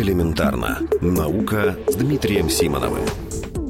Элементарно. Наука с Дмитрием Симоновым.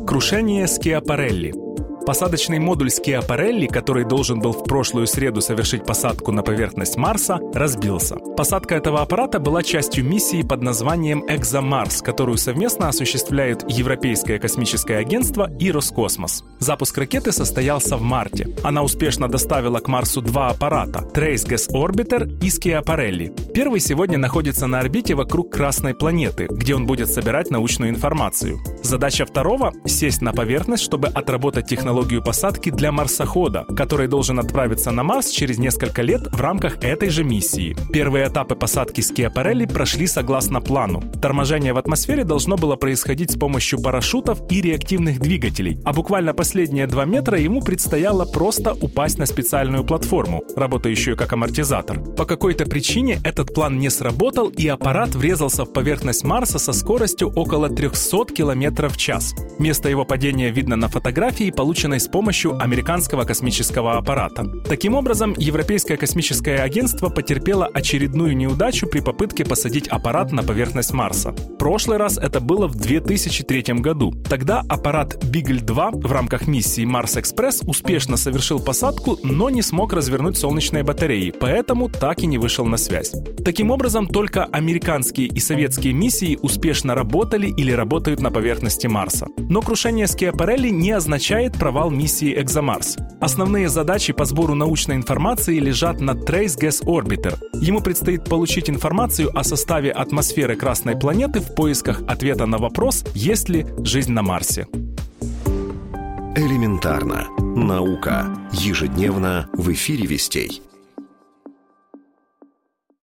Крушение Скиапарелли – Посадочный модуль Скиапарелли, который должен был в прошлую среду совершить посадку на поверхность Марса, разбился. Посадка этого аппарата была частью миссии под названием «Экзомарс», которую совместно осуществляют Европейское космическое агентство и Роскосмос. Запуск ракеты состоялся в марте. Она успешно доставила к Марсу два аппарата – Trace Gas Orbiter и Скиапарелли. Первый сегодня находится на орбите вокруг Красной планеты, где он будет собирать научную информацию. Задача второго – сесть на поверхность, чтобы отработать технологию посадки для марсохода, который должен отправиться на Марс через несколько лет в рамках этой же миссии. Первые этапы посадки Скиапарелли прошли согласно плану. Торможение в атмосфере должно было происходить с помощью парашютов и реактивных двигателей, а буквально последние два метра ему предстояло просто упасть на специальную платформу, работающую как амортизатор. По какой-то причине этот план не сработал, и аппарат врезался в поверхность Марса со скоростью около 300 км в час. Место его падения видно на фотографии, полученной с помощью американского космического аппарата. Таким образом, Европейское космическое агентство потерпело очередную неудачу при попытке посадить аппарат на поверхность Марса. В прошлый раз это было в 2003 году. Тогда аппарат Бигль-2 в рамках миссии Марс-Экспресс успешно совершил посадку, но не смог развернуть солнечные батареи, поэтому так и не вышел на связь. Таким образом, только американские и советские миссии успешно работали или работают на поверхности Марса. Но крушение Скиапарелли не означает провал миссии «Экзомарс». Основные задачи по сбору научной информации лежат на Trace Gas Orbiter. Ему предстоит получить информацию о составе атмосферы Красной планеты в поисках ответа на вопрос, есть ли жизнь на Марсе. Элементарно. Наука. Ежедневно в эфире «Вестей».